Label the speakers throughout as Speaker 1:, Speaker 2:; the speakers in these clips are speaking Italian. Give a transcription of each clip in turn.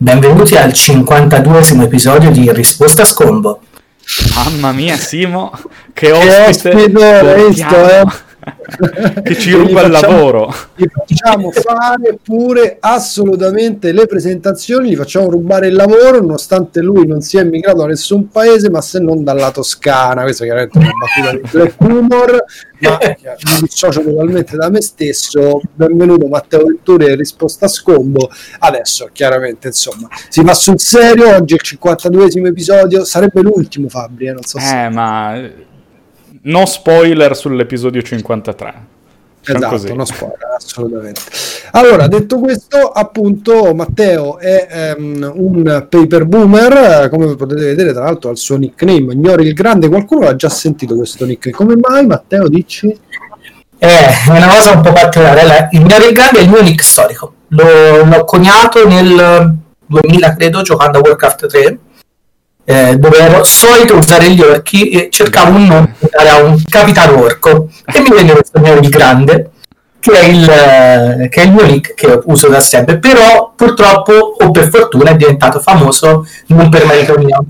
Speaker 1: Benvenuti al 52esimo episodio di Risposta Scombo.
Speaker 2: Mamma mia, Simo, che ospite! Che ospite, eh. che ci ruba il lavoro.
Speaker 3: Gli facciamo fare pure assolutamente le presentazioni, gli facciamo rubare il lavoro, nonostante lui non sia emigrato da nessun paese, ma se non dalla Toscana. Questa chiaramente è una battuta di black humor, ma mi dissocio totalmente da me stesso. Benvenuto Matteo Venturi, risposta a scombo. Adesso, chiaramente, insomma, si va sul serio. Oggi è il 52esimo episodio, sarebbe l'ultimo, Fabri. Eh, non so se...
Speaker 2: Eh, ma no spoiler sull'episodio 53.
Speaker 3: Esatto, così. no spoiler, assolutamente. Allora, detto questo, appunto, Matteo è um, un paper boomer, come potete vedere, tra l'altro, al suo nickname Ignori il Grande. Qualcuno ha già sentito questo nickname. Come mai, Matteo, dici?
Speaker 1: Eh, è una cosa un po' particolare. Ignori il Grande è il mio nick storico. L'ho, l'ho coniato nel 2000, credo, giocando a Warcraft 3 eh, dove ero solito usare gli orchi e cercavo un nome dare a un capitano orco. E mi venne questo mio il grande che è, il, eh, che è il mio nick che uso da sempre. Però purtroppo o per fortuna è diventato famoso non per merito mio.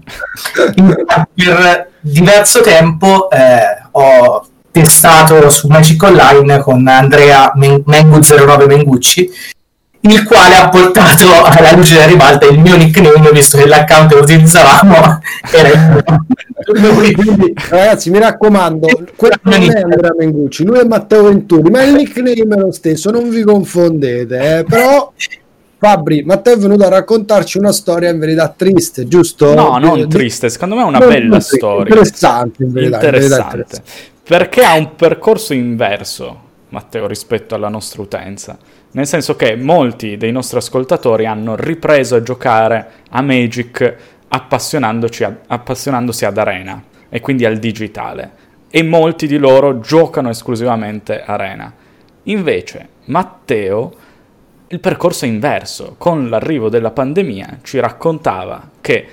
Speaker 1: Per diverso tempo eh, ho testato su Magic Online con Andrea Mengu09 Mengucci il quale ha portato alla luce della ribalta il mio nickname, visto che l'account che utilizzavamo era
Speaker 3: il Quindi, ragazzi, mi raccomando, quello non è Andrea Mengucci, lui è Matteo Venturi, ma il nickname è lo stesso, non vi confondete, eh? però... Fabri, Matteo è venuto a raccontarci una storia in verità triste, giusto?
Speaker 2: No, non triste, secondo me è una non bella storia.
Speaker 3: Interessante, in verità.
Speaker 2: Interessante. In verità interessante. Perché ha un percorso inverso, Matteo, rispetto alla nostra utenza nel senso che molti dei nostri ascoltatori hanno ripreso a giocare a Magic appassionandosi ad Arena e quindi al digitale e molti di loro giocano esclusivamente Arena. Invece Matteo il percorso è inverso, con l'arrivo della pandemia ci raccontava che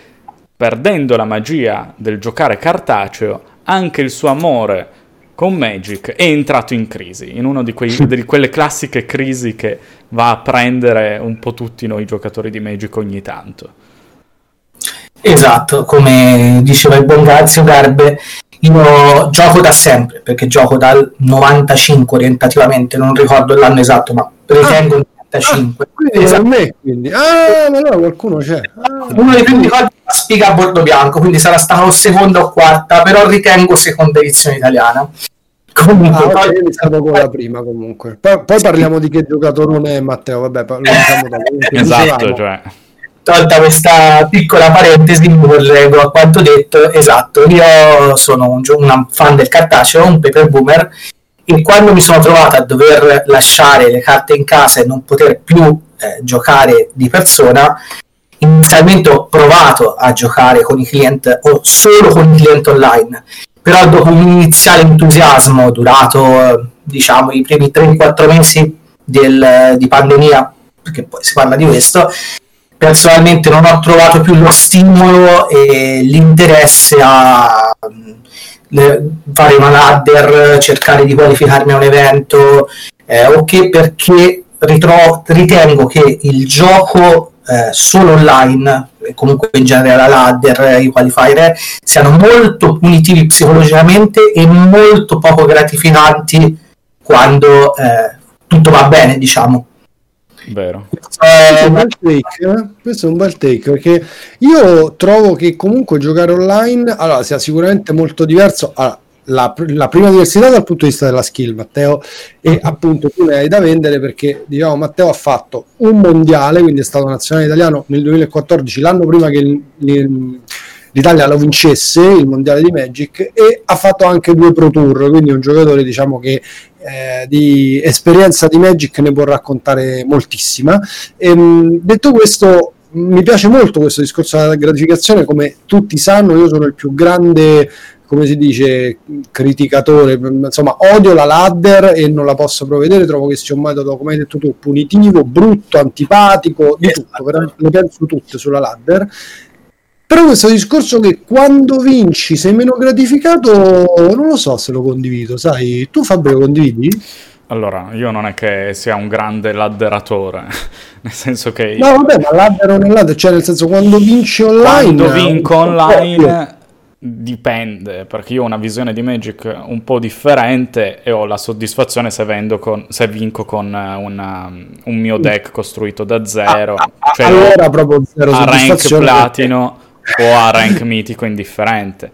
Speaker 2: perdendo la magia del giocare cartaceo anche il suo amore con Magic è entrato in crisi, in una di, di, quelle classiche crisi che va a prendere un po' tutti noi giocatori di Magic ogni tanto.
Speaker 1: Esatto, come diceva il buon Grazio Garbe, io gioco da sempre, perché gioco dal 95 orientativamente, non ricordo l'anno esatto, ma ritengo ah. 95.
Speaker 3: Ah, esatto. me, quindi. Ah, ma allora qualcuno c'è. Ah,
Speaker 1: Uno dei primi ricordi la spiga a bordo bianco, quindi sarà stato seconda o quarta, però ritengo seconda edizione italiana.
Speaker 3: Comunque, ah, okay, poi... stato con la prima comunque. Poi, poi parliamo di che giocatore non è Matteo, vabbè, lo diciamo dopo.
Speaker 2: esatto, cioè.
Speaker 1: Tolta questa piccola parentesi, mi collego a quanto detto, esatto, io sono un, un fan del cartaceo, un paper boomer, e quando mi sono trovato a dover lasciare le carte in casa e non poter più eh, giocare di persona, inizialmente ho provato a giocare con i client o solo con i client online, però dopo un iniziale entusiasmo durato diciamo i primi 3-4 mesi del, di pandemia, perché poi si parla di questo, personalmente non ho trovato più lo stimolo e l'interesse a le, fare una ladder, cercare di qualificarmi a un evento, eh, ok perché ritro- ritengo che il gioco eh, solo online, comunque in genere la ladder, i qualifier, siano molto punitivi psicologicamente e molto poco gratificanti quando eh, tutto va bene, diciamo.
Speaker 2: Vero.
Speaker 3: Questo è, un bel take, eh? questo è un bel take perché io trovo che comunque giocare online allora, sia sicuramente molto diverso. Allora, la, la, prima diversità dal punto di vista della skill, Matteo, e appunto tu ne hai da vendere perché diciamo, Matteo ha fatto un mondiale, quindi è stato nazionale italiano nel 2014, l'anno prima che l'Italia lo vincesse, il mondiale di Magic, e ha fatto anche due Pro Tour, quindi un giocatore diciamo che eh, di esperienza di Magic ne può raccontare moltissima. E, ehm, detto questo, mi piace molto questo discorso della gratificazione, come tutti sanno, io sono il più grande come si dice, criticatore, insomma, odio la ladder e non la posso provvedere, trovo che sia un metodo, come hai detto tu, punitivo, brutto, antipatico, di tutto, le penso tutte sulla ladder però questo discorso che quando vinci sei meno gratificato, non lo so se lo condivido, sai? Tu Fabio lo condividi?
Speaker 2: Allora, io non è che sia un grande ladderatore, nel senso che...
Speaker 3: No, vabbè, ma laddero nel ladder, cioè nel senso quando vinci online...
Speaker 2: Quando vinco online dipende, perché io ho una visione di Magic un po' differente e ho la soddisfazione se, con, se vinco con una, un mio deck costruito da zero. Ah,
Speaker 3: ah cioè allora proprio zero
Speaker 2: a rank platino. O a rank mitico indifferente.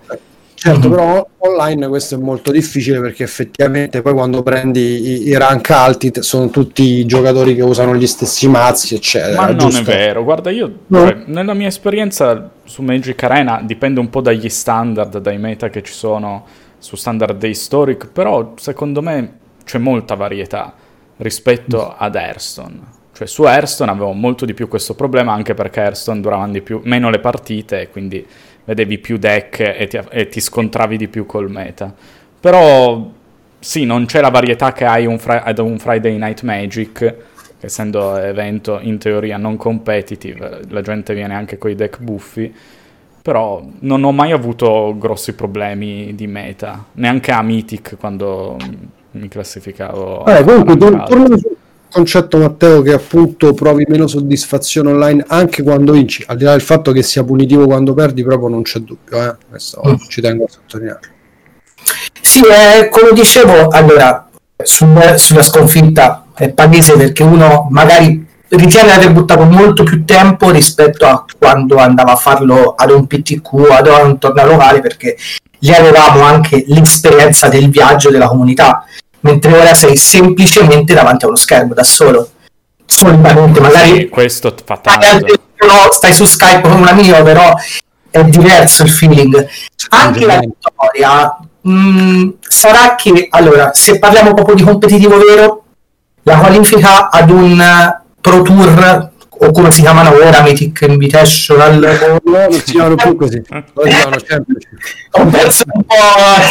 Speaker 3: Certo, però online questo è molto difficile perché effettivamente poi quando prendi i, i rank alti sono tutti giocatori che usano gli stessi mazzi, eccetera.
Speaker 2: Ma non è vero, guarda, io no. cioè, nella mia esperienza su Magic Arena dipende un po' dagli standard, dai meta che ci sono su standard dei historic, però secondo me c'è molta varietà rispetto mm. ad Hearthstone. Cioè su Hearthstone avevo molto di più questo problema anche perché Hearthstone duravano di più, meno le partite e quindi vedevi più deck e ti, e ti scontravi di più col meta. Però sì, non c'è la varietà che hai un fri- ad un Friday Night Magic, essendo evento in teoria non competitive, la gente viene anche con i deck buffi. Però non ho mai avuto grossi problemi di meta, neanche a Mythic quando mi classificavo.
Speaker 3: Eh, comunque, tornando sul concetto Matteo che appunto provi meno soddisfazione online anche quando vinci, al di là del fatto che sia punitivo quando perdi, proprio non c'è dubbio, eh? questo mm. ci tengo a sottolineare.
Speaker 1: Sì, eh, come dicevo, allora, sul, sulla sconfitta è palese perché uno magari ritiene di aver buttato molto più tempo rispetto a quando andava a farlo ad un PTQ, ad un torneo locale, perché lì avevamo anche l'esperienza del viaggio della comunità mentre ora sei semplicemente davanti a uno schermo da solo. Solitamente, magari
Speaker 2: sì, questo fa tanto.
Speaker 1: No, stai su Skype con un amico, però è diverso il feeling. Anche la vittoria mh, mm, sarà che, allora, se parliamo proprio di competitivo vero, la qualifica ad un Pro Tour o come si chiamano ora Mythic Invitational
Speaker 3: no, non si chiamano più così.
Speaker 1: Ho perso un po'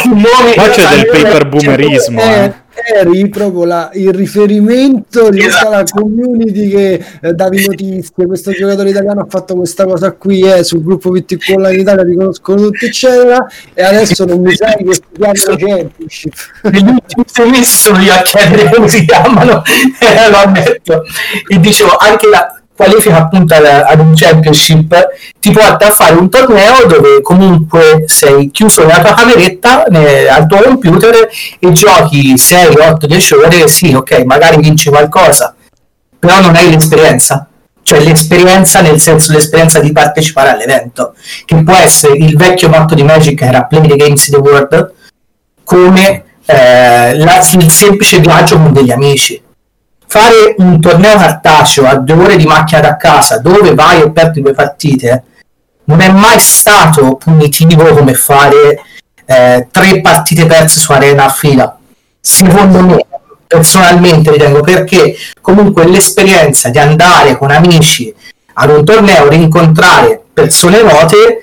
Speaker 1: il nome
Speaker 2: qua c'è del paper boomerismo eh.
Speaker 3: eri proprio la, il riferimento di esatto. la community che eh, davi notizie questo giocatore italiano ha fatto questa cosa qui eh, sul gruppo VTQ Online in Italia riconoscono tutti eccetera e adesso non mi sai che si chiamano championship.
Speaker 1: Negli ultimi sei mesi sono io a chiedere come si chiamano eh, lo ammetto e dicevo anche la qualifica appunto ad, ad, un championship ti porta a fare un torneo dove comunque sei chiuso nella tua cameretta ne, al tuo computer e giochi 6, 8, 10 ore sì ok magari vinci qualcosa però non hai l'esperienza. Cioè l'esperienza nel senso l'esperienza di partecipare all'evento che può essere il vecchio motto di Magic che era Play the Games in the World come eh, la, il semplice viaggio con degli amici fare un torneo cartaceo a due ore di macchina da casa dove vai e perdi due partite non è mai stato punitivo come fare eh, tre partite perse su arena a fila. Secondo me personalmente ritengo perché comunque l'esperienza di andare con amici ad un torneo rincontrare persone note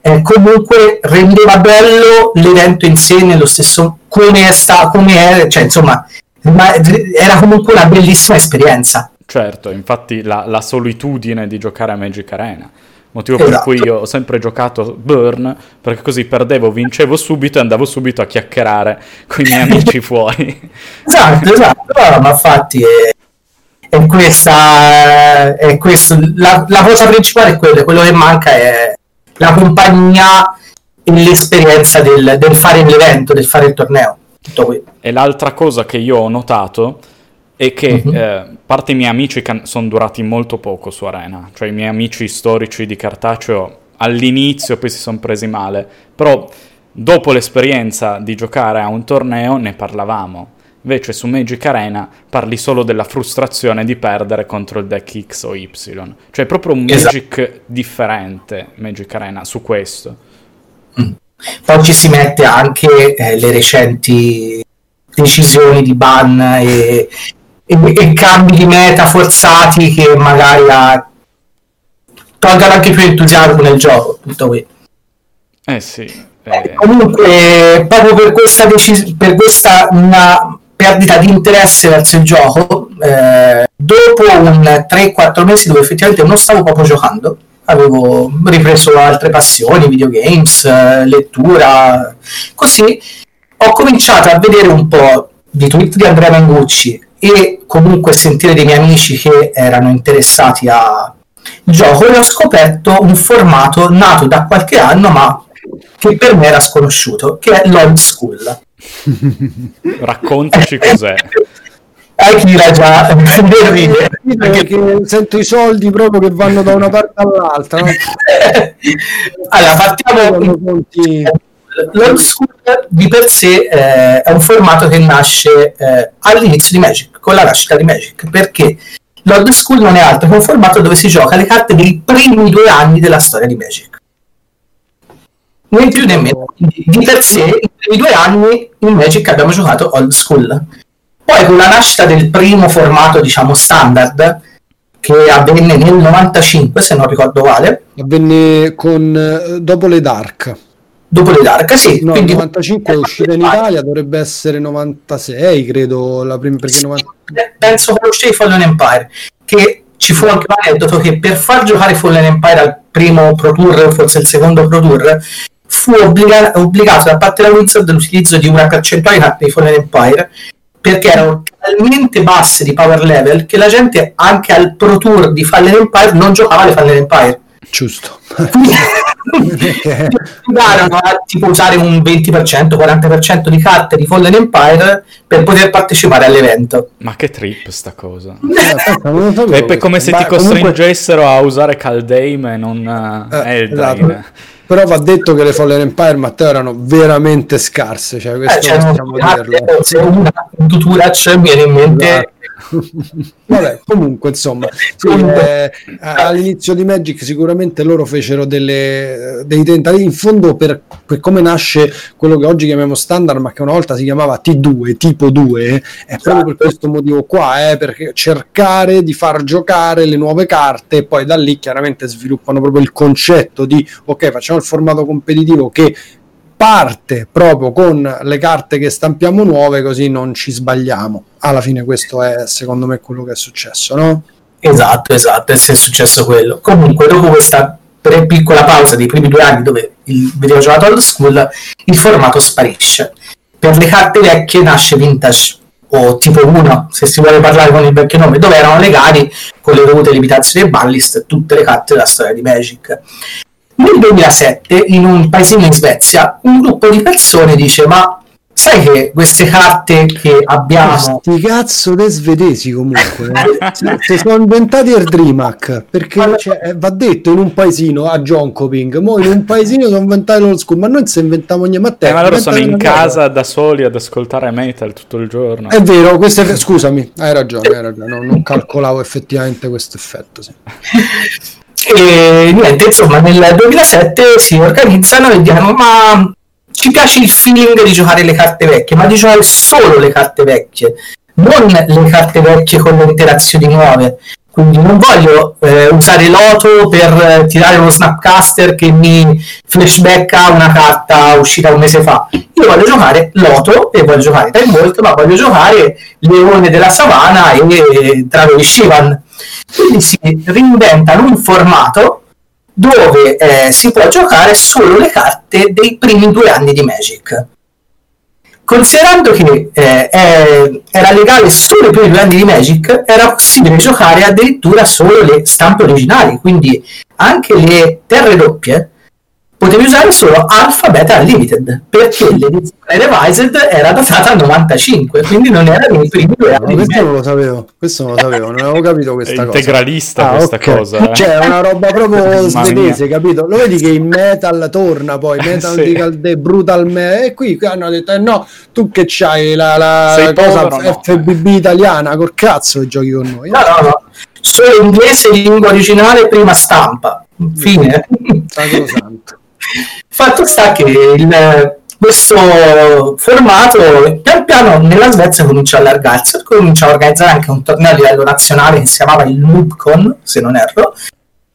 Speaker 1: eh, comunque rendeva bello l'evento in sé nello stesso come è stato come è cioè insomma ma era comunque una bellissima esperienza.
Speaker 2: Certo, infatti la, la solitudine di giocare a Magic Arena. Motivo esatto. per cui io ho sempre giocato Burn, perché così perdevo, vincevo subito e andavo subito a chiacchierare con i miei amici fuori.
Speaker 1: Esatto, esatto, no, ma infatti è, è questa, è questo, la, la, cosa principale è quello, quello che manca è la compagnia e l'esperienza del, del fare l'evento, del fare il torneo.
Speaker 2: E l'altra cosa che io ho notato è che uh-huh. eh, parte i miei amici can- sono durati molto poco su Arena, cioè i miei amici storici di cartaceo all'inizio poi si sono presi male, però dopo l'esperienza di giocare a un torneo ne parlavamo. Invece su Magic Arena parli solo della frustrazione di perdere contro il deck X o Y. Cioè è proprio un esatto. Magic differente, Magic Arena, su questo.
Speaker 1: Mm. Poi ci si mette anche eh, le recenti decisioni di ban e, e, e, cambi di meta forzati che magari ha... tolgono anche più entusiasmo nel gioco. Tutto qui.
Speaker 2: Eh sì.
Speaker 1: Eh. Eh, comunque, proprio per questa, decis- per questa una perdita di interesse verso il gioco, eh, dopo un 3-4 mesi dove effettivamente non stavo proprio giocando, avevo ripreso altre passioni, videogames, eh, lettura, così ho cominciato a vedere un po' di tweet di Andrea Mengucci e comunque sentire dei miei amici che erano interessati al gioco, ne ho scoperto un formato nato da qualche anno ma che per me era sconosciuto, che è l'old school.
Speaker 2: Raccontaci cos'è.
Speaker 1: Akira già
Speaker 3: perché sento i soldi proprio che vanno da una parte all'altra. No?
Speaker 1: allora, partiamo l'old school di per sé eh, è un formato che nasce eh, all'inizio di Magic, con la nascita di Magic, perché l'old school non è altro che un formato dove si gioca le carte dei primi due anni della storia di Magic. Né più né meno. Di per sé, i primi due anni in Magic abbiamo giocato old school. Poi con la nascita del primo formato, diciamo, standard, che avvenne nel 95, se non ricordo male.
Speaker 3: Avvenne con, eh, dopo le Dark
Speaker 1: dopo le Dark, sì.
Speaker 3: No, quindi... 95 è uscita in Italia, dovrebbe essere 96, credo, la prima, perché 90...
Speaker 1: Penso che uscì Fallen Empire, che ci fu anche un aneddoto che per far giocare Fallen Empire al primo Pro Tour, forse il secondo Pro Tour, fu obbliga- obbligato da parte della Wizard l'utilizzo di una percentuale di carte di Fallen Empire perché erano talmente basse di power level che la gente anche al Pro Tour di Fallen Empire non giocava le Fallen Empire.
Speaker 3: Giusto.
Speaker 1: Darono a tipo usare un 20%, 40% di carte di Fallen Empire per poter partecipare all'evento.
Speaker 2: Ma che trip sta cosa. Eh, è come se Ma ti costringessero comunque... a usare Caldeim e non eh, Eldraine. Esatto.
Speaker 3: Però va detto che le Fallen Empire, Matteo, erano veramente scarse. Cioè, questo eh, possiamo dirlo.
Speaker 1: Se una Tuturac mi viene in mente esatto
Speaker 3: Vabbè, comunque, insomma, sì, eh, all'inizio di Magic sicuramente loro fecero delle, dei tentativi in fondo per, per, come nasce quello che oggi chiamiamo standard, ma che una volta si chiamava T2, tipo 2, è proprio per questo motivo qua, eh, perché cercare di far giocare le nuove carte e poi da lì chiaramente sviluppano proprio il concetto di ok, facciamo il formato competitivo che parte proprio con le carte che stampiamo nuove così non ci sbagliamo. Alla fine questo è secondo me quello che è successo, no?
Speaker 1: Esatto, esatto, è successo quello. Comunque dopo questa piccola pausa dei primi due anni dove il veniva giocato old school, il formato sparisce. Per le carte vecchie nasce Vintage o tipo 1, se si vuole parlare con il vecchio nome, dove erano legali con le dovute limitazioni e ballist tutte le carte della storia di Magic. Nel 2007, in un paesino in Svezia, un gruppo di persone dice: Ma sai che queste carte che abbiamo.
Speaker 3: Questi cazzo dei svedesi comunque eh? si sono inventati il Dreamac perché allora... cioè, eh, va detto in un paesino a Jonkoping, mo in un paesino sono inventati lo school, ma noi se inventiamo ogni mattina.
Speaker 2: Eh, ma loro sono in casa cosa. da soli ad ascoltare metal tutto il giorno.
Speaker 3: È vero, è... scusami, hai ragione, hai ragione. No, non calcolavo effettivamente questo effetto. Sì.
Speaker 1: E niente, insomma, nel 2007 si organizzano e dicono: Ma ci piace il feeling di giocare le carte vecchie, ma di giocare solo le carte vecchie, non le carte vecchie con le interazioni nuove. Quindi non voglio eh, usare Loto per tirare uno snapcaster che mi flashbacka una carta uscita un mese fa. Io voglio giocare Loto e voglio giocare Time Vault, ma voglio giocare Leone della Savana e Drago Shivan quindi si reinventano un formato dove eh, si può giocare solo le carte dei primi due anni di Magic. Considerando che eh, era legale solo i primi due anni di Magic, era possibile giocare addirittura solo le stampe originali, quindi anche le terre doppie potevi usare solo Alpha Beta Unlimited perché l'edizione Revised era datata al 95 quindi non era nei primi due anni
Speaker 3: questo non lo sapevo questo non lo sapevo non avevo capito questa
Speaker 2: è integralista cosa. questa okay. cosa
Speaker 3: eh? cioè è una roba proprio svedese capito lo vedi che in metal torna poi metal sì. di brutal me e qui hanno detto eh no tu che c'hai la, la cosa povero, FBB no. italiana col cazzo che giochi con noi
Speaker 1: no no no solo inglese lingua originale prima stampa fine
Speaker 3: Sacro santo
Speaker 1: Fatto sta che il, questo formato pian piano nella Svezia comincia a allargarsi, comincia a organizzare anche un torneo a livello nazionale che si chiamava il Noobcon, se non erro,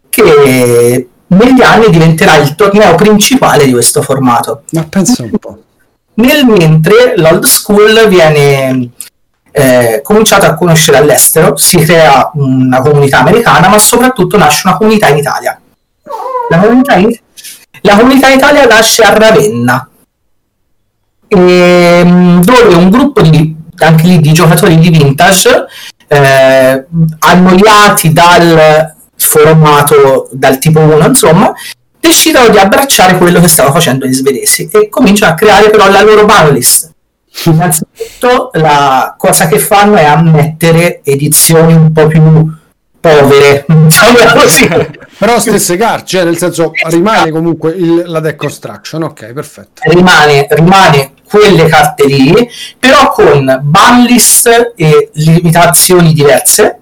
Speaker 1: che negli anni diventerà il torneo principale di questo formato.
Speaker 3: Ma pensa un po'.
Speaker 1: Nel mentre l'old school viene eh, cominciato a conoscere all'estero, si crea una comunità americana, ma soprattutto nasce una comunità in Italia. La comunità in la comunità Italia nasce a Ravenna, ehm, dove un gruppo di anche lì di giocatori di vintage eh, annoiati dal formato dal tipo 1 insomma decidono di abbracciare quello che stavano facendo gli svedesi e cominciano a creare però la loro banlist. Innanzitutto la cosa che fanno è ammettere edizioni un po' più povere così
Speaker 3: però stesse carte cioè nel senso rimane comunque il, la deck construction ok perfetto
Speaker 1: rimane, rimane quelle carte lì però con banlist e limitazioni diverse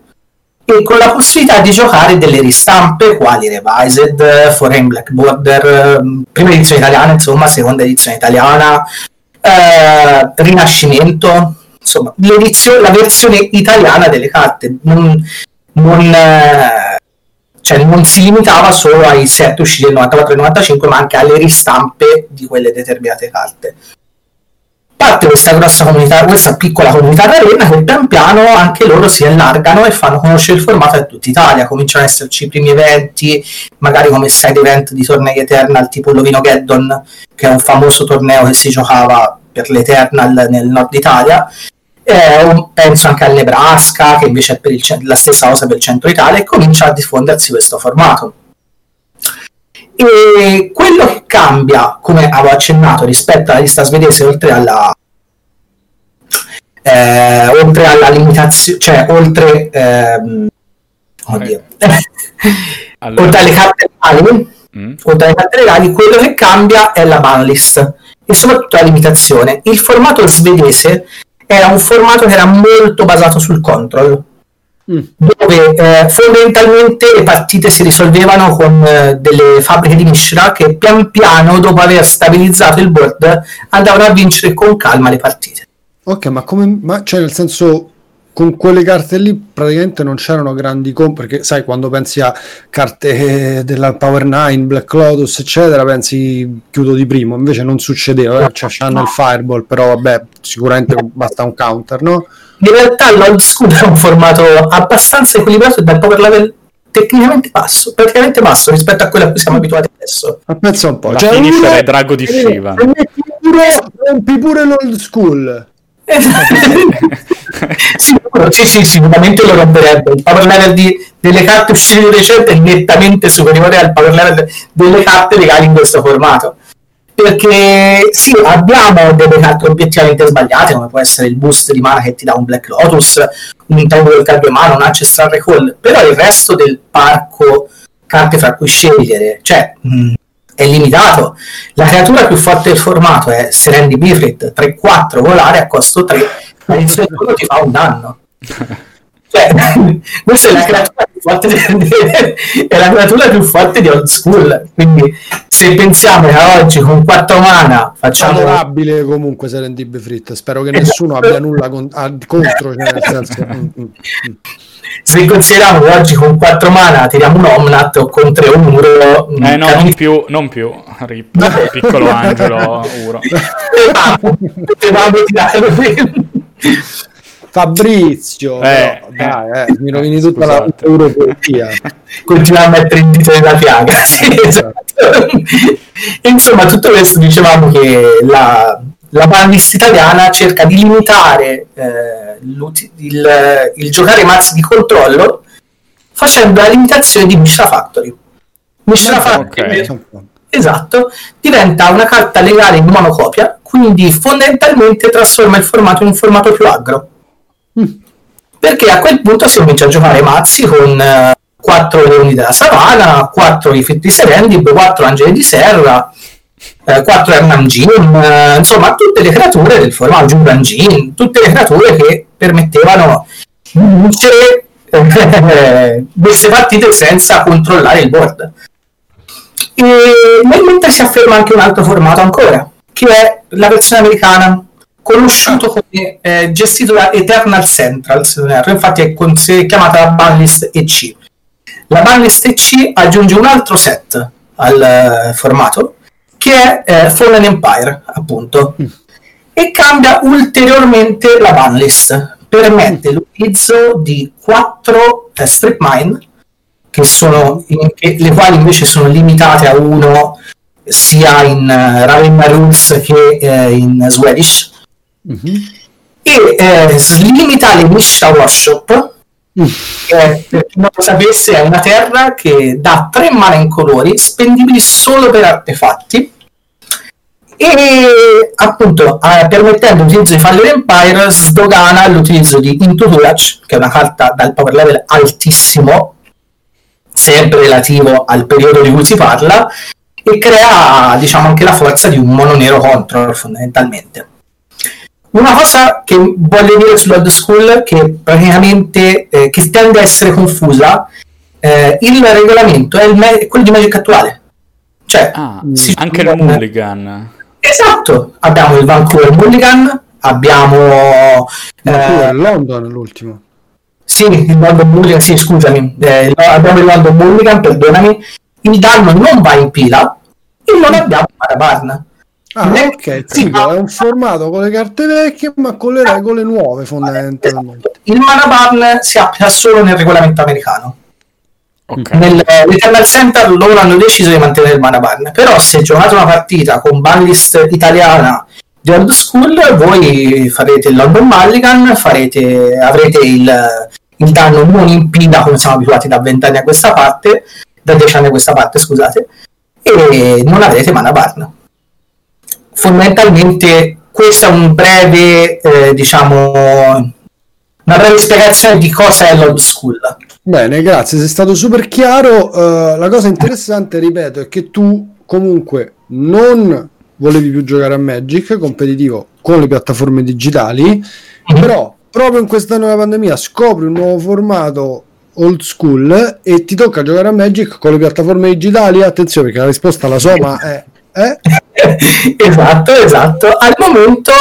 Speaker 1: e con la possibilità di giocare delle ristampe quali Revised, Foreign Black Border, prima edizione italiana, insomma, seconda edizione italiana, eh, Rinascimento, insomma, la versione italiana delle carte. Non, non, eh, cioè non si limitava solo ai set usciti nel 94-95, ma anche alle ristampe di quelle determinate carte parte questa grossa comunità, questa piccola comunità d'arena che pian piano anche loro si allargano e fanno conoscere il formato a tutta Italia. Cominciano ad esserci i primi eventi, magari come side event di tornei Eternal tipo Lovino Geddon, che è un famoso torneo che si giocava per l'Eternal nel nord Italia. Eh, penso anche al Nebraska, che invece è per il, la stessa cosa per il centro Italia, e comincia a diffondersi questo formato. E quello che cambia, come avevo accennato, rispetto alla lista svedese, oltre alla, eh, oltre alla limitazione, cioè oltre, ehm, oddio, allora. oltre alle carte legali, mm. oltre alle carte quello che cambia è la banlist e soprattutto la limitazione. Il formato svedese era un formato che era molto basato sul control Mm. dove eh, fondamentalmente le partite si risolvevano con eh, delle fabbriche di Mishra che pian piano, dopo aver stabilizzato il board, andavano a vincere con calma le partite.
Speaker 3: Ok, ma come, ma cioè nel senso, con quelle carte lì praticamente non c'erano grandi comp perché sai quando pensi a carte della Power 9, Black Lotus eccetera pensi chiudo di primo invece non succedeva eh? cioè c'hanno no. il Fireball però vabbè sicuramente basta un counter no?
Speaker 1: in realtà l'old school è un formato abbastanza equilibrato e dal power level tecnicamente basso, praticamente basso rispetto a quello a cui siamo abituati adesso.
Speaker 3: Ma pensa un po',
Speaker 2: La cioè, finisce è Drago di Shiva.
Speaker 3: Rompi pure l'old school.
Speaker 1: Sì, sì, sì, sicuramente lo romperebbe. Il power level di, delle carte uscite recente è nettamente superiore al power level delle carte legali in questo formato perché sì, abbiamo delle carte obiettivamente sbagliate, come può essere il boost di mana che ti dà un Black Lotus, un intango del cambio mana, un Ancestral Recall, però il resto del parco carte fra cui scegliere, cioè, mh, è limitato. La creatura più forte del formato è Serendi Bifrit, 3-4 volare a costo 3, ma il suo turno ti fa un danno. Cioè, questa è la creatura più forte di, è la creatura più forte di old school. Quindi, se pensiamo che oggi con 4 mana facciamo.
Speaker 3: Adorabile comunque Serendib Frit. Spero che nessuno abbia nulla con... ah, contro. Cioè nel senso... Mm, mm,
Speaker 1: mm. se consideriamo che oggi con 4 mana tiriamo un Omnat o con 3 un Uro.
Speaker 2: Eh no, non più, non più. Rip, piccolo angelo Uro.
Speaker 1: Potevamo tirare
Speaker 3: Fabrizio,
Speaker 2: eh,
Speaker 3: no, dai, eh, mi rovini tutta scusate. la europea.
Speaker 1: Continua a mettere il dito nella piaga. Sì, esatto. Insomma, tutto questo dicevamo che la, la banlist italiana cerca di limitare eh, il, il, giocare mazzi di controllo facendo la limitazione di Mishra Factory. Mishra Factory okay. esatto, diventa una carta legale in monocopia, quindi fondamentalmente trasforma il formato in un formato più agro perché a quel punto si comincia a giocare mazzi con eh, 4 leoni della savana, 4 rifletti serendib, 4 angeli di serra, eh, 4 Hernam Jin, eh, insomma tutte le creature del formato Juran Jin, tutte le creature che permettevano di vincere eh, queste partite senza controllare il board. E nel mentre si afferma anche un altro formato ancora, che è la versione americana conosciuto come eh, gestito da Eternal Central, se non erro, infatti è, con, è chiamata la Banlist EC. La Banlist EC aggiunge un altro set al uh, formato che è uh, Fallen Empire, appunto, mm. e cambia ulteriormente la banlist. Permette mm. l'utilizzo di quattro uh, strip mine, che sono in, che, le quali invece sono limitate a uno sia in uh, Ravenna Roots che uh, in Swedish, Mm-hmm. e eh, slimita le Misha Workshop eh, per chi non lo sapesse è una terra che dà tre mana in colori spendibili solo per artefatti e appunto eh, permettendo l'utilizzo di Fire Empire sdogana l'utilizzo di Into Touch che è una carta dal power level altissimo sempre relativo al periodo di cui si parla e crea diciamo anche la forza di un mono nero control fondamentalmente una cosa che voglio dire sull'old school che praticamente eh, che tende a essere confusa eh, il regolamento è, il me- quello di Magic attuale cioè
Speaker 2: ah, anche il Mulligan.
Speaker 1: Esatto abbiamo il Vancouver Mulligan abbiamo
Speaker 3: eh, London l'ultimo.
Speaker 1: sì, il London Mulligan, sì, scusami, eh, abbiamo il London Mulligan, perdonami, il danno non va in pila e non abbiamo Marabarn.
Speaker 3: Ah, Le... ok, sì, è un formato con le carte vecchie ma con le regole nuove fondamentalmente.
Speaker 1: Il mana burn si applica solo nel regolamento americano. Okay. Nell'Eternal Center loro hanno deciso di mantenere il mana burn, però se giocate una partita con banlist italiana di old school voi farete il London Mulligan, farete, avrete il, il danno non in pila come siamo abituati da vent'anni a questa parte, da dieci anni a questa parte, scusate, e non avrete mana burn. Fondamentalmente questo è un breve, eh, diciamo, una breve spiegazione di cosa è l'old school.
Speaker 3: Bene, grazie, sei stato super chiaro. Uh, la cosa interessante, ripeto, è che tu comunque non volevi più giocare a Magic competitivo con le piattaforme digitali, però proprio in questa nuova pandemia scopri un nuovo formato old school e ti tocca giocare a Magic con le piattaforme digitali. Attenzione, perché la risposta alla Soma è. Eh?
Speaker 1: esatto, esatto. Al momento,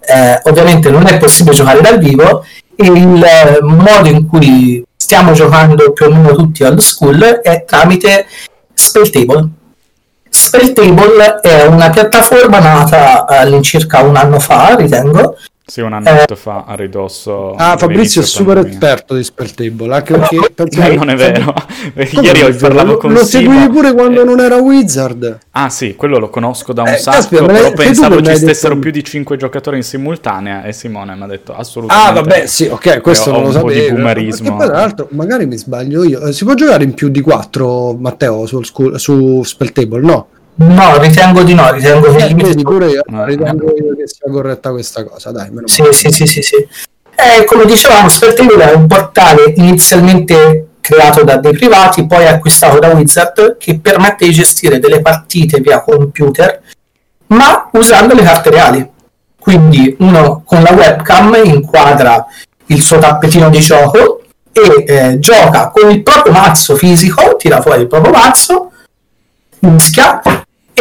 Speaker 1: eh, ovviamente, non è possibile giocare dal vivo. Il modo in cui stiamo giocando più o meno tutti old school è tramite Spelltable. Spelltable è una piattaforma nata all'incirca un anno fa, ritengo,
Speaker 2: sì, un annetto eh, fa a ridosso.
Speaker 3: Ah, Fabrizio è super esperto di Spelltable. Anche perché
Speaker 2: penso eh, non è vero. Ieri ho parlato con
Speaker 3: Lo seguivi pure quando non era Wizard.
Speaker 2: Ah, sì, quello lo conosco da un eh, sacco. Caspita, però pensavo ci stessero detto... più di 5 giocatori in simultanea. E Simone mi ha detto assolutamente.
Speaker 3: Ah, vabbè, sì, ok, questo non lo sapevo.
Speaker 2: di boomerismo.
Speaker 3: Poi, tra l'altro, magari mi sbaglio io. Eh, si può giocare in più di 4, Matteo, school, su Spelltable? No.
Speaker 1: No, ritengo di no, ritengo che...
Speaker 3: Eh, pure io, no, ritengo no. che sia corretta questa cosa, dai.
Speaker 1: Sì, sì, sì, sì, sì. Eh, come dicevamo, Spelltable è un portale inizialmente creato da dei privati, poi acquistato da Wizard, che permette di gestire delle partite via computer, ma usando le carte reali. Quindi uno con la webcam inquadra il suo tappetino di gioco e eh, gioca con il proprio mazzo fisico, tira fuori il proprio mazzo, mischia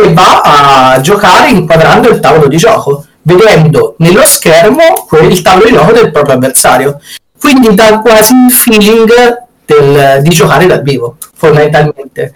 Speaker 1: e va a giocare inquadrando il tavolo di gioco, vedendo nello schermo il tavolo di gioco del proprio avversario. Quindi dà quasi il feeling del, di giocare dal vivo, fondamentalmente.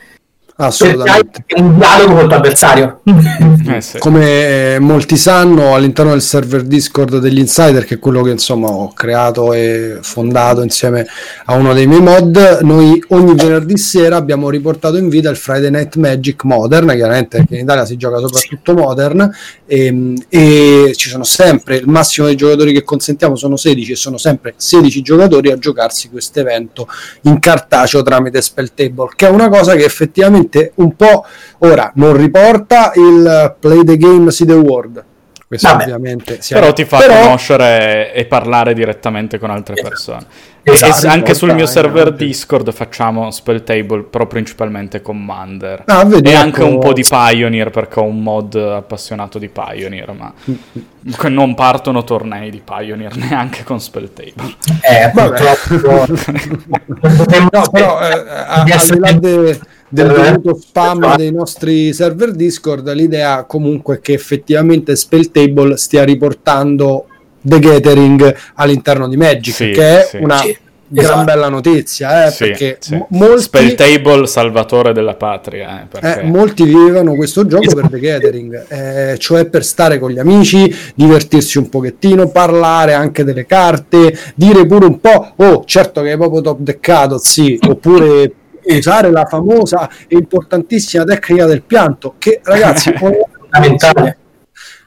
Speaker 3: Assolutamente.
Speaker 1: È un dialogo con il tuo avversario.
Speaker 3: Eh sì. Come molti sanno, all'interno del server Discord degli Insider, che è quello che insomma ho creato e fondato insieme a uno dei miei mod, noi ogni venerdì sera abbiamo riportato in vita il Friday Night Magic Modern, chiaramente perché in Italia si gioca soprattutto Modern, e, ehm, e ci sono sempre, il massimo dei giocatori che consentiamo sono 16 e sono sempre 16 giocatori a giocarsi questo evento in cartaceo tramite Spelltable, che è una cosa che effettivamente ovviamente un po' ora non riporta il play the game see the world
Speaker 2: questo Vabbè. ovviamente però ti fa però... conoscere e parlare direttamente con altre esatto. persone esatto. e anche sul mio server anche. Discord facciamo spell table però principalmente Commander ah, vedi, e ecco... anche un po' di Pioneer perché ho un mod appassionato di Pioneer ma non partono tornei di Pioneer neanche con spell table
Speaker 3: eh, purtroppo no, però eh, a, al di del eh, dovuto spam esatto. dei nostri server Discord, l'idea comunque è che effettivamente Spelltable stia riportando The Gathering all'interno di Magic, sì, che è sì. una sì, gran esatto. bella notizia, eh, perché
Speaker 2: sì. molti... Spelltable salvatore della patria.
Speaker 3: Eh, perché... eh, molti vivevano questo gioco per The Gathering, eh, cioè per stare con gli amici, divertirsi un pochettino, parlare anche delle carte, dire pure un po', oh certo che è proprio top deccato, sì, oppure usare la famosa e importantissima tecnica del pianto, che ragazzi, fondamentale.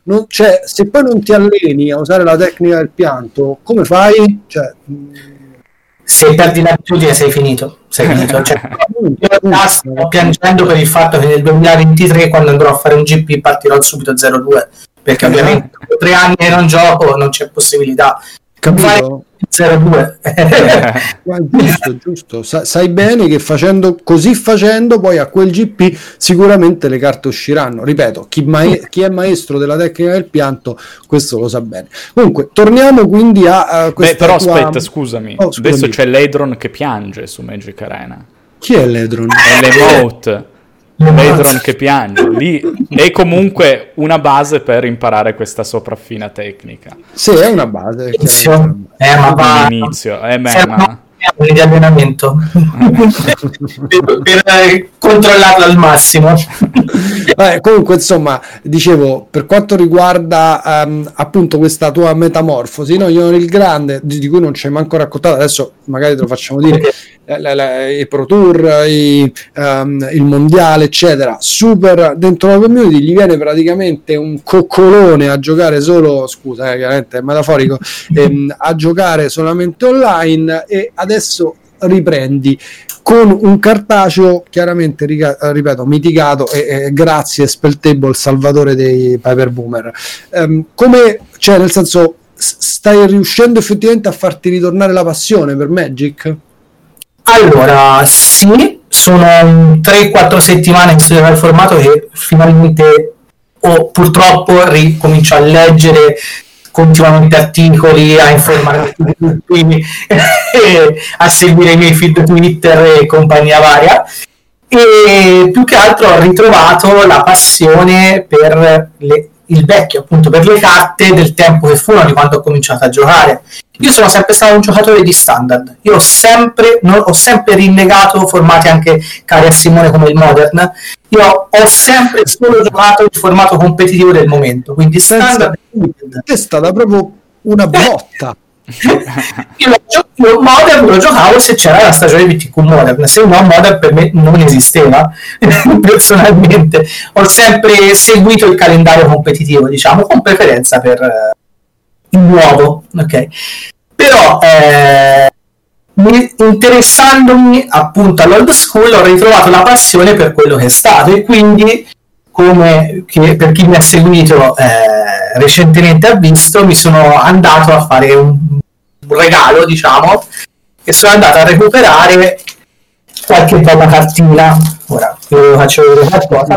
Speaker 3: non, cioè, se poi non ti alleni a usare la tecnica del pianto, come fai? Cioè,
Speaker 1: se perdi l'abitudine sei finito, sei finito. Cioè, io sto piangendo per il fatto che nel 2023 quando andrò a fare un GP partirò subito 0-2 perché ovviamente dopo tre anni che non gioco non c'è possibilità
Speaker 3: Capito? 0-2 giusto, giusto. Sa- sai bene che facendo così facendo poi a quel GP sicuramente le carte usciranno. Ripeto chi, ma- chi, è maestro della tecnica del pianto questo lo sa bene. Comunque torniamo quindi a, a
Speaker 2: Beh, però tua... aspetta scusami. Oh, adesso c'è Ledron che piange su Magic Arena.
Speaker 3: Chi è Ledron?
Speaker 2: è l'emote Vedron che piange. Lì è comunque una base per imparare questa sopraffina tecnica.
Speaker 3: Sì, è una base.
Speaker 1: Inizio. Eh, ma va...
Speaker 2: Inizio. Eh, beh, ma...
Speaker 1: di allenamento per, per controllarlo al massimo.
Speaker 3: Vabbè, comunque, insomma, dicevo, per quanto riguarda um, appunto questa tua metamorfosi, no? io il grande, di, di cui non ci hai manco raccontato, adesso magari te lo facciamo dire. Okay la, la, i Pro Tour, i, um, il mondiale, eccetera, super dentro la community gli viene praticamente un coccolone a giocare solo, scusa, eh, chiaramente è metaforico, ehm, a giocare solamente online e adesso riprendi con un cartaceo chiaramente ripeto mitigato e, e grazie Spelltable salvatore dei Piper Boomer um, come cioè nel senso stai riuscendo effettivamente a farti ritornare la passione per Magic?
Speaker 1: Allora, sì, sono 3-4 settimane che si il formato che finalmente o purtroppo ricomincio a leggere continuamente articoli, a informarmi, a seguire i miei feed Twitter e compagnia varia. E più che altro ho ritrovato la passione per le il vecchio appunto per le carte del tempo che furono di quando ho cominciato a giocare. Io sono sempre stato un giocatore di standard, io ho sempre, non, ho sempre rinnegato formati anche cari a Simone come il Modern, io ho sempre solo giocato il formato competitivo del momento, quindi standard
Speaker 3: è stata proprio una botta.
Speaker 1: io, io Modern lo giocavo se c'era la stagione BTQ Modern, se no Modern per me non esisteva personalmente. Ho sempre seguito il calendario competitivo, diciamo, con preferenza per uh, il nuovo, ok? Però eh, interessandomi appunto all'old school ho ritrovato la passione per quello che è stato e quindi come che, per chi mi ha seguito eh, recentemente ha visto, mi sono andato a fare un, un regalo, diciamo, e sono andato a recuperare qualche bella cartina. Ora vi faccio vedere qualcosa,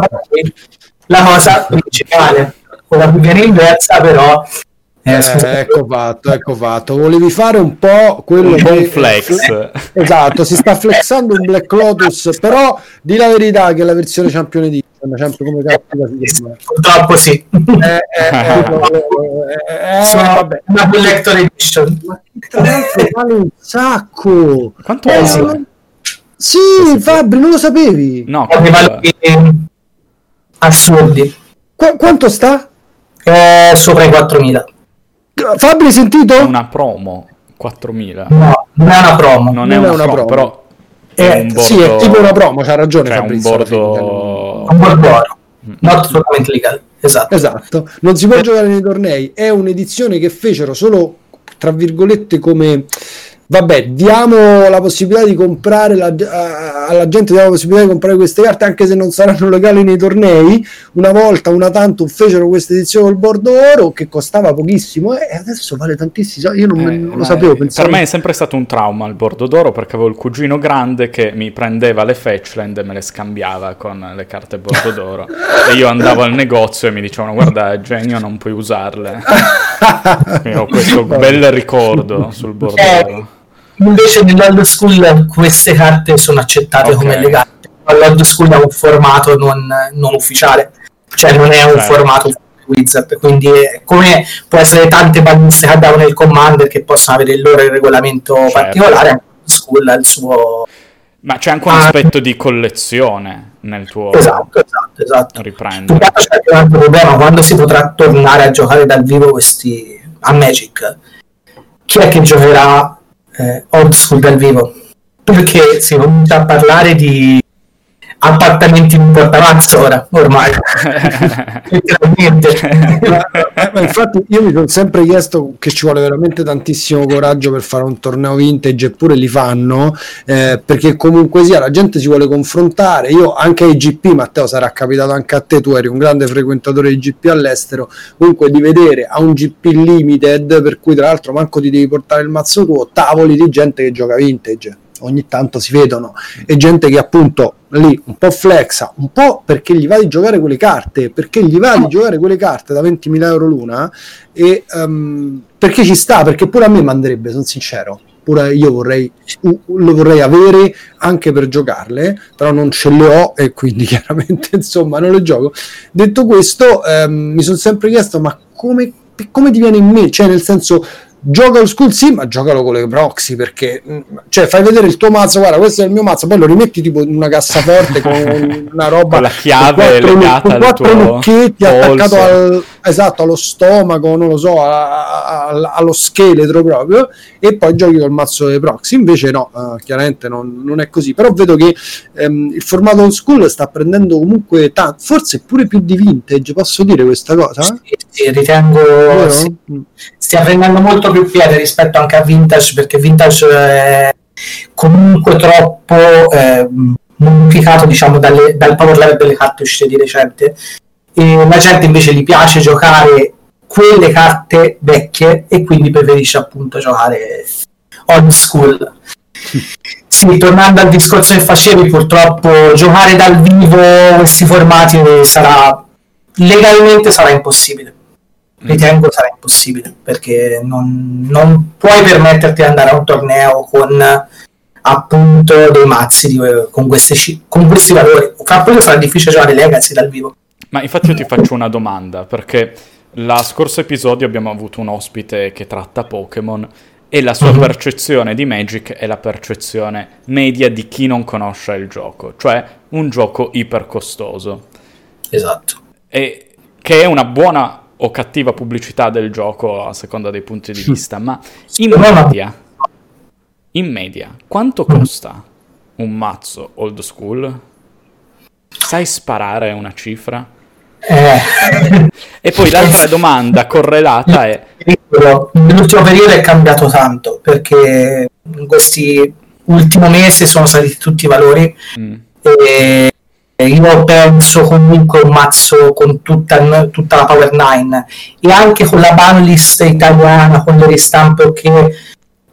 Speaker 1: la cosa principale, ora qui viene inversa, però
Speaker 3: eh, eh, ecco fatto, ecco fatto. Volevi fare un po' quello un
Speaker 2: che... flex.
Speaker 3: Esatto, si sta flexando un Black Lotus, però di la verità che la versione Champion Edition, sempre come
Speaker 1: capita Purtroppo sì. Eh, eh, eh, Sono vabbè. una Collector Edition.
Speaker 3: Tra l'altro vale un sacco.
Speaker 2: Quanto eh?
Speaker 3: Sì, Fabri, non lo sapevi?
Speaker 2: No,
Speaker 1: assurdi.
Speaker 3: Qu- quanto sta?
Speaker 1: Eh, sopra i 4.000.
Speaker 3: Fabri, hai sentito?
Speaker 2: È una promo 4000.
Speaker 1: No, non è una promo.
Speaker 2: Non, non è, una, una promo, promo, però
Speaker 3: è eh, bordo... Sì, è tipo una promo, c'ha ragione
Speaker 2: cioè Fabrizio. Un bordo...
Speaker 1: Un bordo oro. Mm. Not assolutamente legal. Esatto.
Speaker 3: esatto. Non si può giocare nei tornei. È un'edizione che fecero solo, tra virgolette, come vabbè, diamo la possibilità di comprare la, alla gente diamo la possibilità di comprare queste carte anche se non saranno legali nei tornei. Una volta, una tanto fecero questa edizione col bordo oro che costava pochissimo e adesso vale tantissimo. Io non, eh, non lo sapevo.
Speaker 2: Pensavo... Per me è sempre stato un trauma il bordo d'oro perché avevo il cugino grande che mi prendeva le fetchland e me le scambiava con le carte bordo d'oro. e io andavo al negozio e mi dicevano guarda genio non puoi usarle. Quindi ho questo bel ricordo sul bordo eh, d'oro
Speaker 1: invece nell'old school queste carte sono accettate okay. come legali l'old school è un formato non, non ufficiale cioè non è un okay. formato Wizard quindi come può essere tante baliste che davano nel commander che possono avere il loro regolamento certo. particolare school ha il suo
Speaker 2: ma c'è anche un ah, aspetto di collezione nel tuo
Speaker 1: esatto esatto esatto
Speaker 2: riprendere
Speaker 1: c'è un altro problema quando si potrà tornare a giocare dal vivo questi a Magic chi è che giocherà eh, old school dal vivo. Perché si comincia a parlare di appartamenti in portamazzo ora, ormai.
Speaker 3: ma, ma, infatti io mi sono sempre chiesto che ci vuole veramente tantissimo coraggio per fare un torneo vintage, eppure li fanno, eh, perché comunque sia la gente si vuole confrontare. Io anche ai GP, Matteo, sarà capitato anche a te, tu eri un grande frequentatore di GP all'estero, comunque di vedere a un GP limited, per cui tra l'altro manco ti devi portare il mazzo tuo, tavoli di gente che gioca vintage ogni tanto si vedono e gente che appunto lì un po' flexa, un po' perché gli va di giocare quelle carte, perché gli va di giocare quelle carte da 20.000 euro l'una e um, perché ci sta, perché pure a me manderebbe, sono sincero, pure io vorrei, lo vorrei avere anche per giocarle, però non ce le ho e quindi chiaramente insomma non le gioco. Detto questo, um, mi sono sempre chiesto ma come, come ti viene in mente, cioè nel senso gioca old school sì ma giocalo con le proxy perché mm, cioè fai vedere il tuo mazzo guarda questo è il mio mazzo poi lo rimetti tipo in una cassaforte con una roba
Speaker 2: con la chiave con quattro, con
Speaker 3: quattro lucchetti attaccato al, esatto allo stomaco non lo so a, a, allo scheletro proprio e poi giochi col mazzo delle proxy. Invece no uh, chiaramente non, non, è così. Però vedo che um, il formato old school sta prendendo comunque tanto forse pure più di vintage posso dire questa cosa?
Speaker 1: sì, sì ritengo sì. stia prendendo molto molto più piede rispetto anche a Vintage perché Vintage è comunque troppo eh, modificato diciamo dalle, dal power level delle carte uscite di recente e la gente invece gli piace giocare quelle carte vecchie e quindi preferisce appunto giocare old school sì, tornando al discorso che facevi, purtroppo giocare dal vivo questi formati sarà legalmente sarà impossibile ritengo sarà impossibile perché non, non, puoi permetterti di andare a un torneo con appunto dei mazzi di, con, queste, con, questi valori. Fra quello sarà difficile giocare Legacy dal vivo.
Speaker 2: Ma infatti io ti faccio una domanda perché la scorso episodio abbiamo avuto un ospite che tratta Pokémon e la sua uh-huh. percezione di Magic è la percezione media di chi non conosce il gioco, cioè un gioco iper costoso.
Speaker 1: Esatto.
Speaker 2: E che è una buona o cattiva pubblicità del gioco a seconda dei punti di vista, ma in media, in media, quanto costa un mazzo old school? Sai sparare una cifra?
Speaker 1: Eh.
Speaker 2: E poi l'altra domanda correlata è...
Speaker 1: Nell'ultimo periodo è cambiato tanto, perché in questi ultimi mesi sono saliti tutti i valori mm. e io penso comunque un mazzo con tutta, tutta, la Power 9 e anche con la banlist italiana con le ristampe che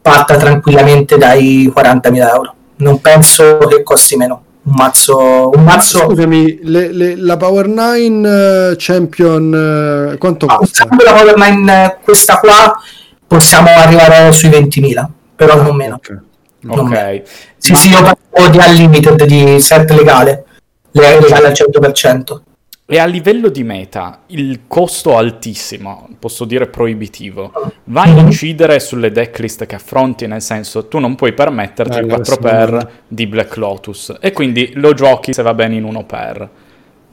Speaker 1: parta tranquillamente dai 40.000 euro non penso che costi meno un mazzo, un mazzo...
Speaker 3: scusami le, le, la Power 9 uh, eh, Champion uh, quanto ah, costa?
Speaker 1: la Power 9 uh, questa qua possiamo arrivare sui 20.000 però non meno
Speaker 2: ok, okay.
Speaker 1: sì Ma... sì io parlo di unlimited di set legale legale al 100%.
Speaker 2: E a livello di meta, il costo altissimo, posso dire proibitivo, va a incidere sulle decklist che affronti, nel senso tu non puoi permetterti il 4x di Black Lotus e quindi lo giochi se va bene in 1x.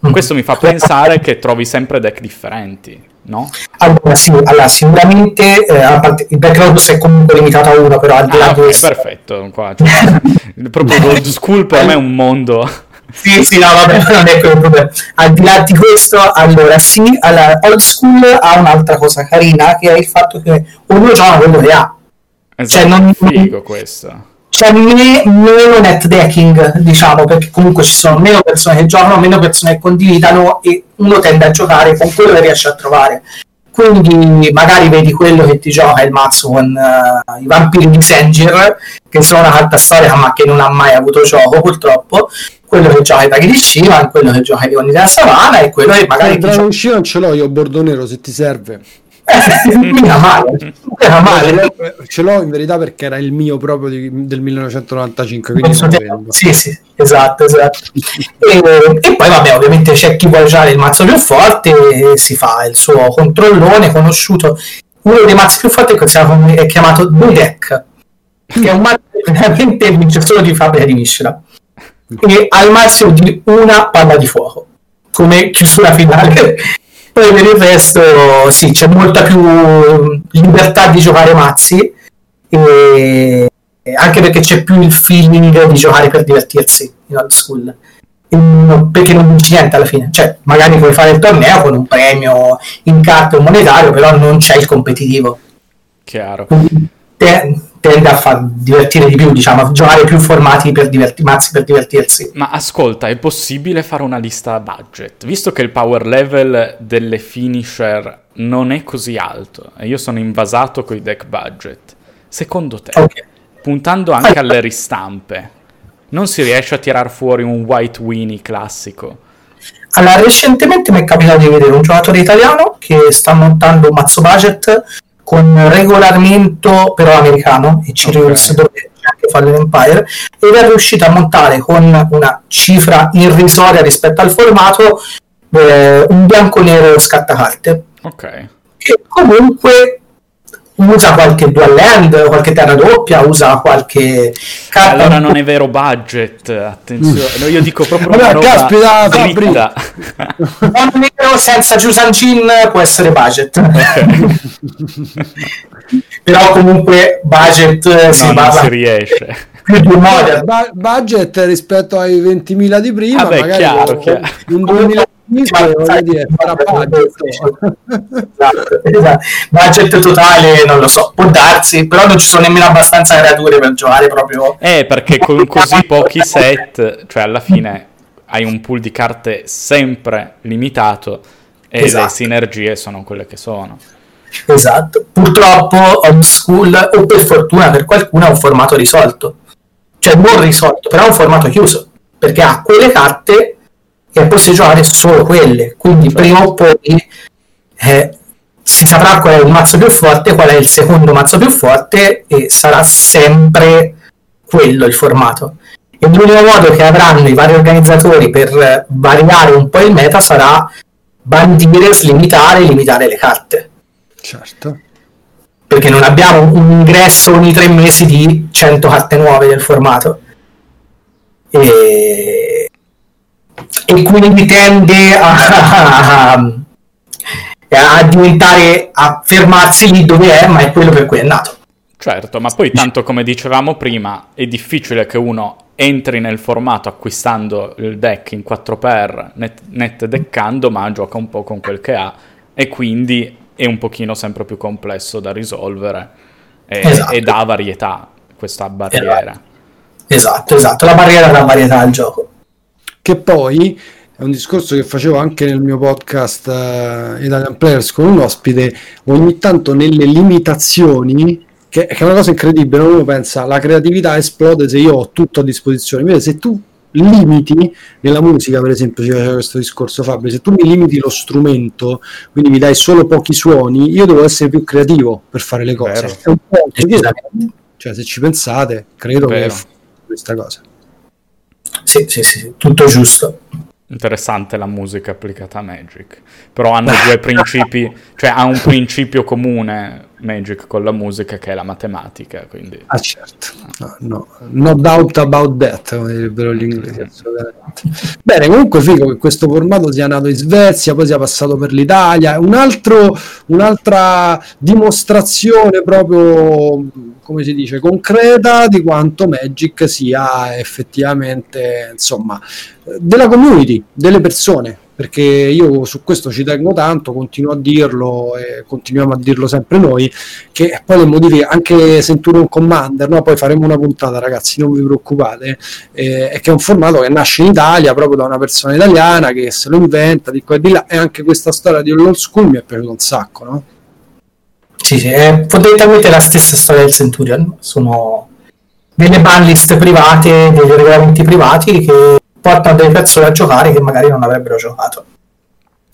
Speaker 2: Mm. Questo mi fa pensare che trovi sempre deck differenti, no?
Speaker 1: Allora, sì, allora sicuramente eh, parte, il Black Lotus è comunque limitato a uno, però al di là
Speaker 2: ah, di questo... perfetto, qua, cioè, proprio l'old school per me è un mondo
Speaker 1: sì, sì, no, vabbè, non è quello il problema. Al di là di questo, allora sì, alla old school ha un'altra cosa carina che è il fatto che ognuno gioca quello che ha.
Speaker 2: Esatto, cioè, non, figo questo.
Speaker 1: C'è me, meno net decking, diciamo, perché comunque ci sono meno persone che giocano, meno persone che condividano e uno tende a giocare con quello che riesce a trovare. Quindi magari vedi quello che ti gioca il mazzo con uh, i vampiri di Sanger, che sono una carta storica ma che non ha mai avuto gioco purtroppo, quello che gioca i di Shivan, quello che gioca i della savana e quello che magari... Il
Speaker 3: drago di Shivan ce l'ho io, bordo nero, se ti serve.
Speaker 1: Eh, mica male, mica male.
Speaker 3: Ce l'ho in verità perché era il mio proprio di, del 1995. Quindi
Speaker 1: sì, sì, esatto, esatto. e, e, poi vabbè, ovviamente c'è chi vuole giocare il mazzo più forte e si fa il suo controllone conosciuto. Uno dei mazzi più forti è chiamato Deck, che è un mazzo veramente vince solo di fabbrica di miscela e al massimo di una palla di fuoco come chiusura finale. Poi per il resto sì, c'è molta più libertà di giocare mazzi e anche perché c'è più il feeling di giocare per divertirsi in old school. perché non vinci niente alla fine. Cioè, magari puoi fare il torneo con un premio in carta o monetario, però non c'è il competitivo.
Speaker 2: Chiaro.
Speaker 1: Quindi te, tende a far divertire di più, diciamo, a giocare più formati per diverti- mazzi per divertirsi.
Speaker 2: Ma ascolta, è possibile fare una lista budget? Visto che il power level delle finisher non è così alto e io sono invasato con i deck budget, secondo te, okay. puntando anche alle ristampe, non si riesce a tirar fuori un White Winnie classico?
Speaker 1: Allora, recentemente mi è capitato di vedere un giocatore italiano che sta montando un mazzo budget con regolamento però americano e ci okay. dove anche Fallen Empire ed è riuscito a montare con una cifra irrisoria rispetto al formato eh, un bianco-nero scattacarte
Speaker 2: ok
Speaker 1: che comunque usa qualche dual land, qualche terra doppia, usa qualche
Speaker 2: carta. Allora non è vero budget, attenzione. Io dico proprio una Vabbè, roba caspita, dritta.
Speaker 1: non nero senza Jusanjin può essere budget. Okay. Però comunque budget
Speaker 2: no, si, non si riesce.
Speaker 3: Budget rispetto ai 20.000 di prima,
Speaker 2: Vabbè, magari chiaro, chiaro.
Speaker 3: un 2000 dire,
Speaker 1: esatto, esatto. Budget totale non lo so può darsi però non ci sono nemmeno abbastanza creature per giocare proprio.
Speaker 2: Eh perché con così pochi set cioè alla fine hai un pool di carte sempre limitato e esatto. le sinergie sono quelle che sono.
Speaker 1: Esatto. Purtroppo on school o per fortuna per qualcuno è un formato risolto. Cioè non risolto però è un formato chiuso perché ha quelle carte e poi giocare solo quelle. Quindi certo. prima o poi eh, si saprà qual è il mazzo più forte, qual è il secondo mazzo più forte e sarà sempre quello il formato. E l'unico modo che avranno i vari organizzatori per variare un po' il meta sarà bandire, slimitare e limitare le carte.
Speaker 3: Certo.
Speaker 1: Perché non abbiamo un ingresso ogni tre mesi di 100 carte nuove del formato. E e quindi tende a, a, a, diventare a fermarsi lì dove è, ma è quello per cui è nato.
Speaker 2: Certo, ma poi tanto come dicevamo prima, è difficile che uno entri nel formato acquistando il deck in 4x net, net deckando, ma gioca un po' con quel che ha e quindi è un pochino sempre più complesso da risolvere e, esatto. e dà varietà questa barriera.
Speaker 1: Esatto, esatto, la barriera dà varietà al gioco
Speaker 3: che poi è un discorso che facevo anche nel mio podcast uh, Italian Players con un ospite, ogni tanto nelle limitazioni, che, che è una cosa incredibile, uno pensa la creatività esplode se io ho tutto a disposizione, invece se tu limiti nella musica per esempio ci faceva questo discorso Fabio se tu mi limiti lo strumento quindi mi dai solo pochi suoni io devo essere più creativo per fare le cose. È un po' cioè se ci pensate credo Vero. che questa cosa
Speaker 1: sì, sì, sì, tutto giusto.
Speaker 2: Interessante la musica applicata a Magic, però hanno due principi, cioè ha un principio comune Magic con la musica che è la matematica, quindi...
Speaker 3: Ah certo, no, no, no doubt about that, come direbbero gli inglesi, Bene, comunque figo che questo formato sia nato in Svezia, poi sia passato per l'Italia, un altro, un'altra dimostrazione proprio come si dice, concreta di quanto Magic sia effettivamente, insomma, della community, delle persone, perché io su questo ci tengo tanto, continuo a dirlo e continuiamo a dirlo sempre noi, che poi le modifiche, anche Centurion Commander, no? poi faremo una puntata ragazzi, non vi preoccupate, eh, è che è un formato che nasce in Italia proprio da una persona italiana che se lo inventa di qua e di là, e anche questa storia di old school mi è piaciuta un sacco, no?
Speaker 1: Sì, sì, è fondamentalmente la stessa storia del Centurion. Sono delle banlist private, dei regolamenti privati che portano delle persone a giocare che magari non avrebbero giocato.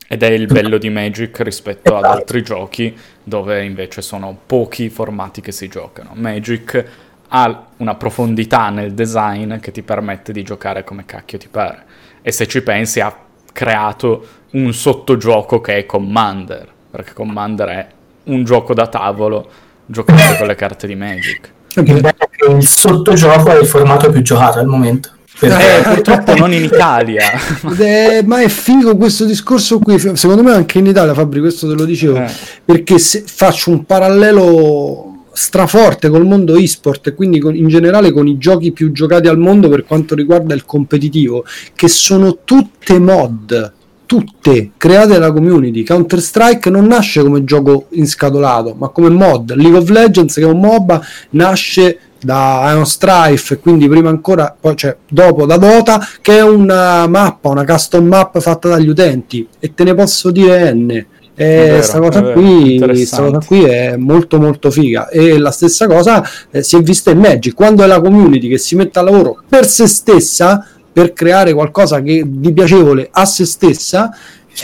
Speaker 2: Ed è il bello di Magic rispetto esatto. ad altri giochi dove invece sono pochi formati che si giocano. Magic ha una profondità nel design che ti permette di giocare come cacchio ti pare. E se ci pensi ha creato un sottogioco che è Commander, perché Commander è un gioco da tavolo giocato con le carte di Magic.
Speaker 1: Il sottogioco è il formato più giocato al momento.
Speaker 2: Eh, purtroppo non in Italia.
Speaker 3: Eh, ma è figo questo discorso qui. Secondo me anche in Italia, Fabri, questo te lo dicevo. Eh. Perché se faccio un parallelo straforte col mondo e-sport e quindi con, in generale con i giochi più giocati al mondo per quanto riguarda il competitivo, che sono tutte mod, tutte create dalla community. Counter Strike non nasce come gioco inscatolato, ma come mod. League of Legends, che è un MOBA, nasce da Ion Strife e quindi prima ancora poi cioè, dopo da Dota che è una mappa una custom map fatta dagli utenti. E te ne posso dire n. Questa cosa, cosa, qui è molto molto figa. E la stessa cosa eh, si è vista in Magic. Quando è la community che si mette a lavoro per se stessa per creare qualcosa che di piacevole a se stessa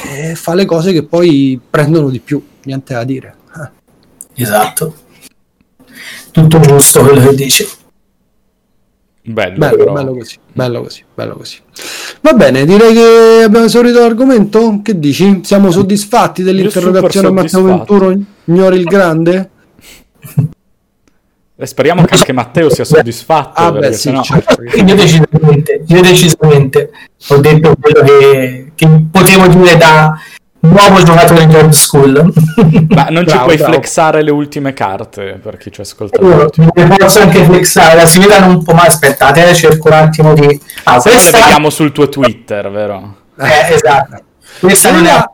Speaker 3: eh, fa le cose che poi prendono di più. Niente da dire.
Speaker 1: Eh. esatto tutto giusto quello che dici.
Speaker 2: Bello,
Speaker 3: bello, bello, così, bello così, bello così. Va bene, direi che abbiamo esaurito l'argomento. Che dici? Siamo soddisfatti dell'interrogazione Matteo Venturo? Ignori il grande?
Speaker 2: E speriamo che anche Matteo sia soddisfatto.
Speaker 3: Ah, beh, sì, sennò...
Speaker 1: certo. io, decisamente, io decisamente ho detto quello che, che potevo dire da nuovo giocatore di old school.
Speaker 2: Ma non bravo, ci puoi bravo. flexare le ultime carte per chi ci ascolta.
Speaker 1: Io le posso anche flexare, si vedano un po', ma aspettate, eh, cerco un attimo di...
Speaker 2: Ah, questa... vediamo sul tuo Twitter, vero?
Speaker 1: Eh, esatto.
Speaker 3: Questa non è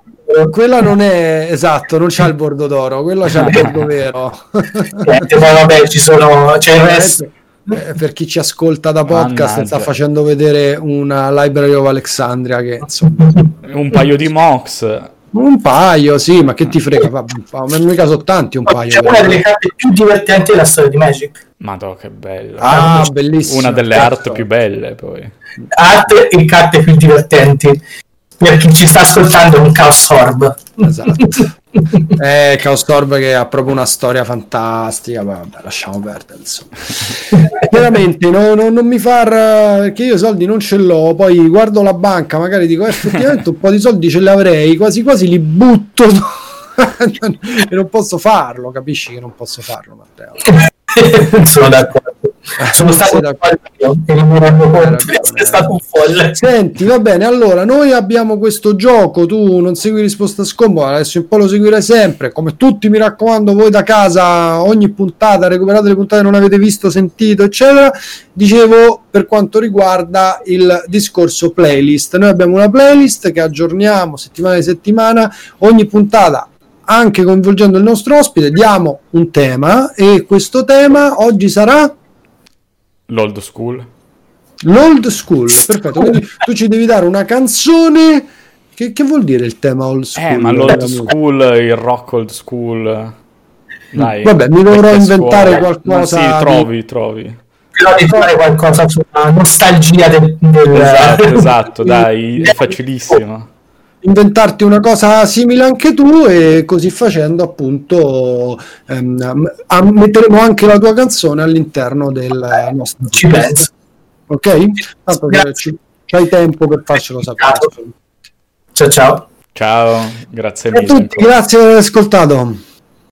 Speaker 3: quella non è esatto, non c'ha il bordo d'oro, quello c'ha il bordo vero.
Speaker 1: eh, vabbè, ci sono, c'è il resto.
Speaker 3: Eh, per chi ci ascolta da podcast Mannaggia. sta facendo vedere una Library of Alexandria che insomma
Speaker 2: un paio di mox
Speaker 3: un paio, sì, ma che ti frega? Vabbè, mica sono tanti un paio.
Speaker 1: C'è una delle carte più divertenti della storia di Magic.
Speaker 2: Madò, che bello.
Speaker 3: Ah, bellissimo.
Speaker 2: Una delle certo. art più belle, poi.
Speaker 1: Arte e carte più divertenti. Per chi ci sta ascoltando, è un Chaos Orb.
Speaker 3: Esatto. eh, Chaos Orb che ha proprio una storia fantastica. Vabbè, lasciamo perdere. Insomma. Veramente, no, no, non mi fa perché io soldi non ce l'ho. Poi guardo la banca, magari dico eh, effettivamente un po' di soldi ce li avrei, quasi quasi li butto. e non posso farlo, capisci che non posso farlo, Matteo.
Speaker 1: sono d'accordo. Sono stato d'accordo io e non mi rendo conto è stato un folle.
Speaker 3: Senti, va bene, allora noi abbiamo questo gioco, tu non segui risposta scomoda, adesso un po' lo seguirai sempre, come tutti mi raccomando, voi da casa ogni puntata, recuperate le puntate che non avete visto, sentito, eccetera. Dicevo per quanto riguarda il discorso playlist, noi abbiamo una playlist che aggiorniamo settimana di settimana, ogni puntata anche coinvolgendo il nostro ospite, diamo un tema e questo tema oggi sarà
Speaker 2: l'old school.
Speaker 3: L'old school, perfetto. Quindi tu ci devi dare una canzone. Che, che vuol dire il tema old school?
Speaker 2: Eh, ma l'old school, il rock old school.
Speaker 3: Dai, Vabbè, mi dovrò inventare scuola. qualcosa.
Speaker 2: Ma sì, trovi, di... trovi.
Speaker 1: Però di fare qualcosa sulla nostalgia del, del...
Speaker 2: Esatto, esatto, dai, è facilissimo
Speaker 3: inventarti una cosa simile anche tu e così facendo appunto ehm, metteremo anche la tua canzone all'interno del nostro
Speaker 1: ci penso.
Speaker 3: ok? Tanto c'hai tempo per farcelo sapere.
Speaker 1: Ciao. Ciao
Speaker 2: ciao. Grazie mille
Speaker 3: a tutti, grazie per aver ascoltato